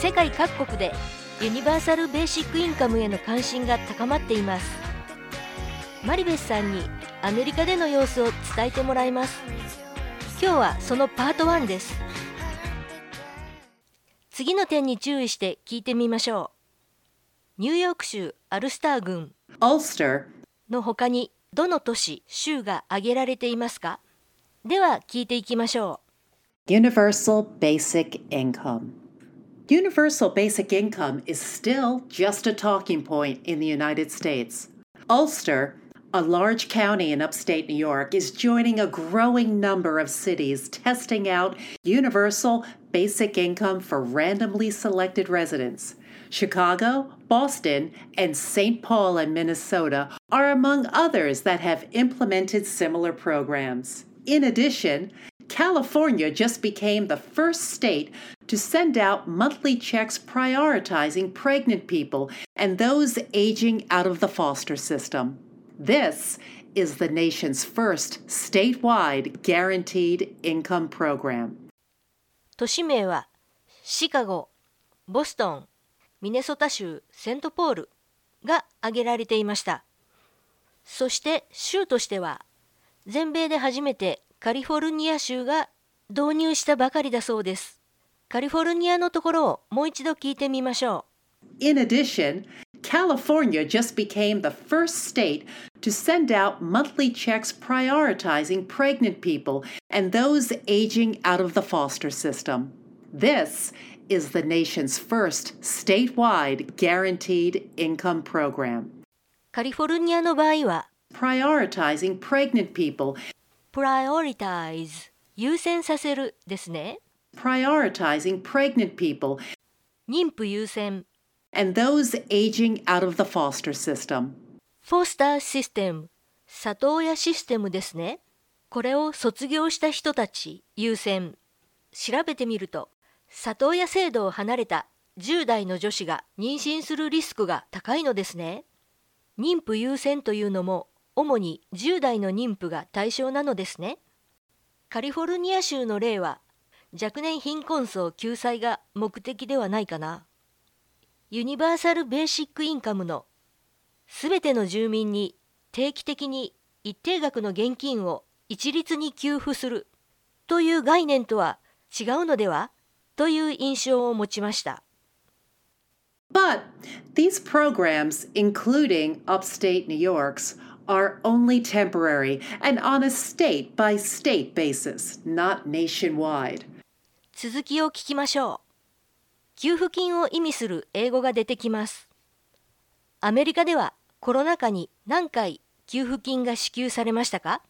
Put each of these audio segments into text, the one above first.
世界各国でユニバーサル・ベーシック・インカムへの関心が高まっています。マリベスさんにアメリカでの様子を伝えてもらいます。今日はそのパート1です。次の点に注意して聞いてみましょう。ニューヨーク州アルスター郡の他にどの都市州が挙げられていますか？では聞いていきましょう。Universal Basic Income. Universal basic income is still just a talking point in the United States. Ulster, a large county in upstate New York, is joining a growing number of cities testing out universal basic income for randomly selected residents. Chicago, Boston, and St. Paul and Minnesota are among others that have implemented similar programs. In addition, California just became the first state to send out monthly checks prioritizing pregnant people and those aging out of the foster system. This is the nation's first statewide guaranteed income program. 都市名はシカゴ、ボストン、ミネソタ州セントポールが挙げられていました。そして州としては全米で初めて カリフォルニア州が導入したばかりだそうです。カリフォルニアのところをもう一度聞いてみましょ In addition, California just became the first state to send out monthly checks prioritizing pregnant people and those aging out of the foster system. This is the nation's first statewide guaranteed income program. う。カリフォルニアの場合は Prioritizing pregnant people, prioritize 優先させるですね。prioritizing pregnant people, 妊婦優先 and those aging out of the foster system. フォスターシステム、里親システムですね。これを卒業した人たち優先。調べてみると、里親制度を離れた10代の女子が妊娠するリスクが高いのですね。妊婦優先というのも主に10代の妊婦が対象なのですね。カリフォルニア州の例は若年貧困層救済が目的ではないかな。ユニバーサル・ベーシック・インカムのすべての住民に定期的に一定額の現金を一律に給付するという概念とは違うのではという印象を持ちました。But these programs, including upstate New York's, are only temporary and on a state by state basis, not nationwide. 続きを聞きましょう。給付金を意味する英語が出てきます。アメリカではコロナ禍に何回給付金が支給されましたか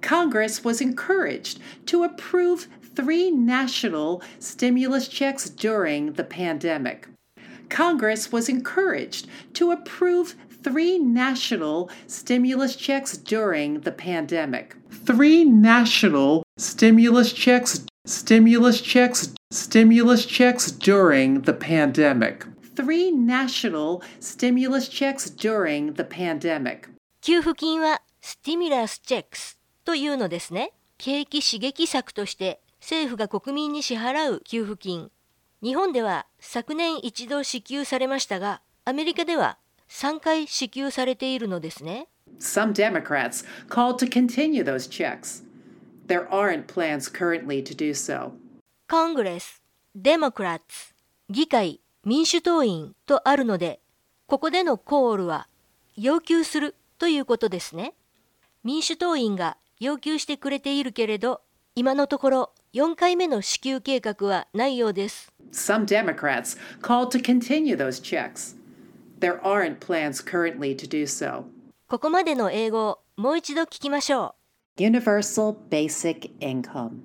Congress was encouraged to approve three national stimulus checks during the pandemic. Congress was encouraged to approve three national stimulus checks during the pandemic. Three national stimulus checks, stimulus checks, stimulus checks during the pandemic. Three national stimulus checks during the pandemic. 給付金はスティミュラスチェックスというのですね。景気刺激策として政府が国民に支払う給付金。日本では昨年一度支給されましたが、アメリカでは3回支給されているのですね。Some Democrats called to continue those checks. There aren't plans currently to do so. コングレス、デモクラッツ、議会、民主党員とあるので、ここでのコールは要求するということですね。民主党員が要求してくれているけれど、今のところ4回目の支給計画はないようです。Some Democrats called to continue those checks. There aren't plans currently to do so. ここまでの英語をもう一度聞きましょう。 Universal basic income.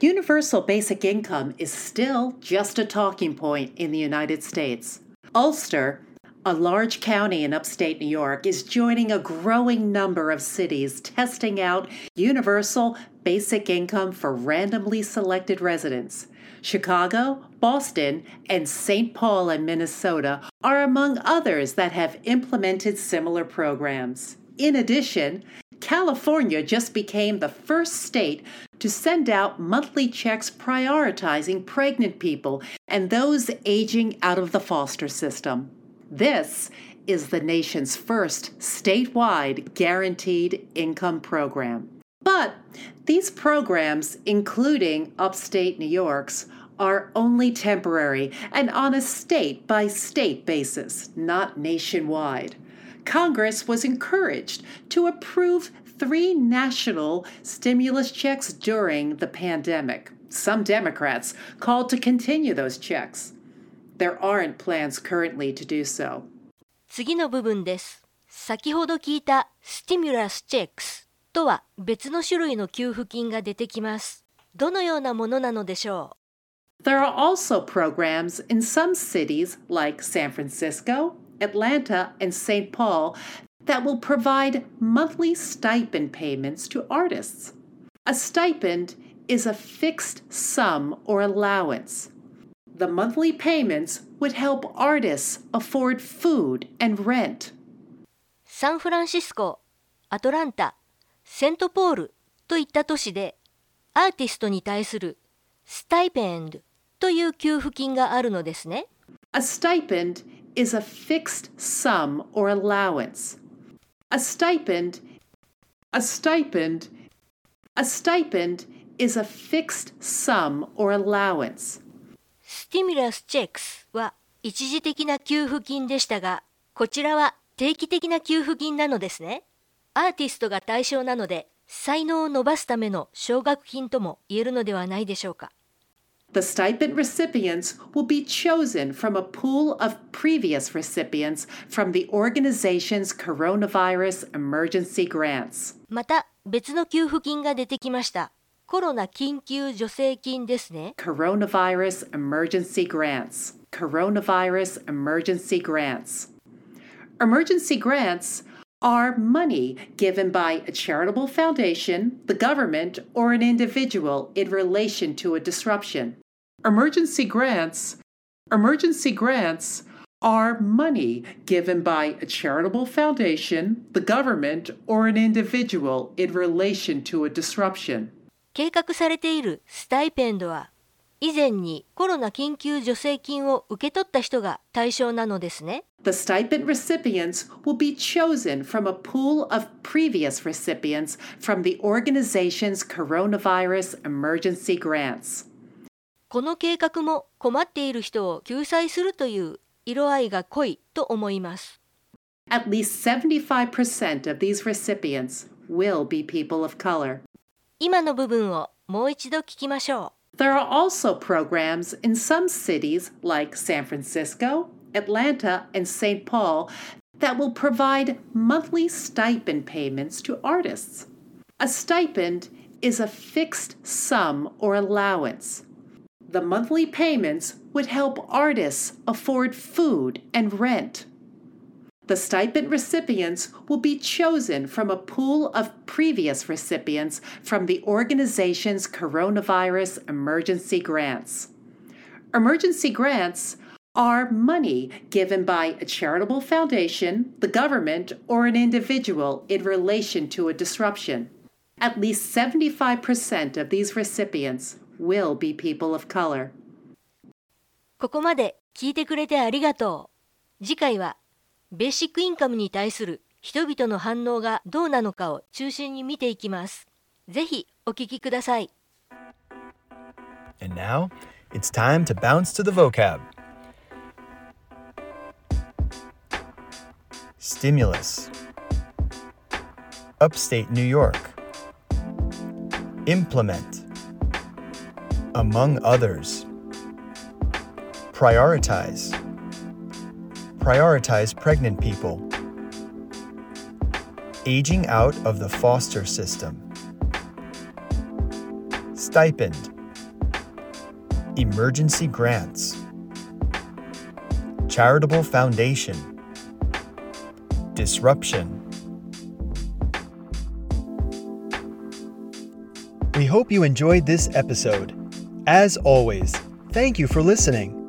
Universal basic income is still just a talking point in the United States. Ulster, a large county in upstate New York, is joining a growing number of cities testing out universal basic income for randomly selected residents. Chicago, Boston, and St. Paul and Minnesota are among others that have implemented similar programs. In addition, California just became the first state to send out monthly checks prioritizing pregnant people and those aging out of the foster system. This is the nation's first statewide guaranteed income program. But these programs, including upstate New York's, are only temporary and on a state by state basis, not nationwide. Congress was encouraged to approve three national stimulus checks during the pandemic. Some Democrats called to continue those checks. There aren't plans currently to do so. 次の部分です。先ほど聞いたステ とは別の種類の給付金が出てきます。どのようなものなのでしょう There are also programs in some cities like San Francisco, Atlanta, and St. Paul that will provide monthly stipend payments to artists. A stipend is a fixed sum or allowance. The monthly payments would help artists afford food and rent. サンフランシスコ、アトランタ、セントポールといった都市でアーティストに対するスタイペンドという給付金があるのですね。A stipend is a fixed sum or allowance. A stipend, a stipend, a stipend is a fixed sum or allowance. スティミュラスチェックスは一時的な給付金でしたが、こちらは定期的な給付金なのですね。アーティストが対象なので、才能を伸ばすための奨学金とも言えるのではないでしょうか。The stipend recipients will be chosen from a pool of previous recipients from the organization's coronavirus emergency grants. また別の給付金が出てきました。コロナ緊急助成金ですね。Coronavirus emergency grants. Coronavirus emergency grants. Emergency grants are money given by a charitable foundation, the government, or an individual in relation to a disruption. Emergency grants emergency grants are money given by a charitable foundation, the government, or an individual in relation to a disruption. 計画されているスタイペンドは 以前にコロナ緊急助成金を受け取った人が対象なのですね。The stipend recipients will be chosen from a pool of previous recipients from the organization's coronavirus emergency grants. この計画も困っている人を救済するという色合いが濃いと思います。At least 75% of these recipients will be people of color. 今の部分をもう一度聞きましょう。There are also programs in some cities like San Francisco, Atlanta, and St. Paul that will provide monthly stipend payments to artists. A stipend is a fixed sum or allowance the monthly payments would help artists afford food and rent. The stipend recipients will be chosen from a pool of previous recipients from the organization's coronavirus emergency grants. Emergency grants are money given by a charitable foundation, the government, or an individual in relation to a disruption. At least 75% of these recipients will be people of color. ここまで聞いてくれてありがとう。次回は ベーシックインカムに対する人々の反応がどうなのかを中心に見ていきます。ぜひお聞きください。And now, it's time to bounce to the vocab. Stimulus. Upstate New York. Implement among others. Prioritize. Prioritize pregnant people. Aging out of the foster system. Stipend. Emergency grants. Charitable foundation. Disruption. We hope you enjoyed this episode. As always, thank you for listening.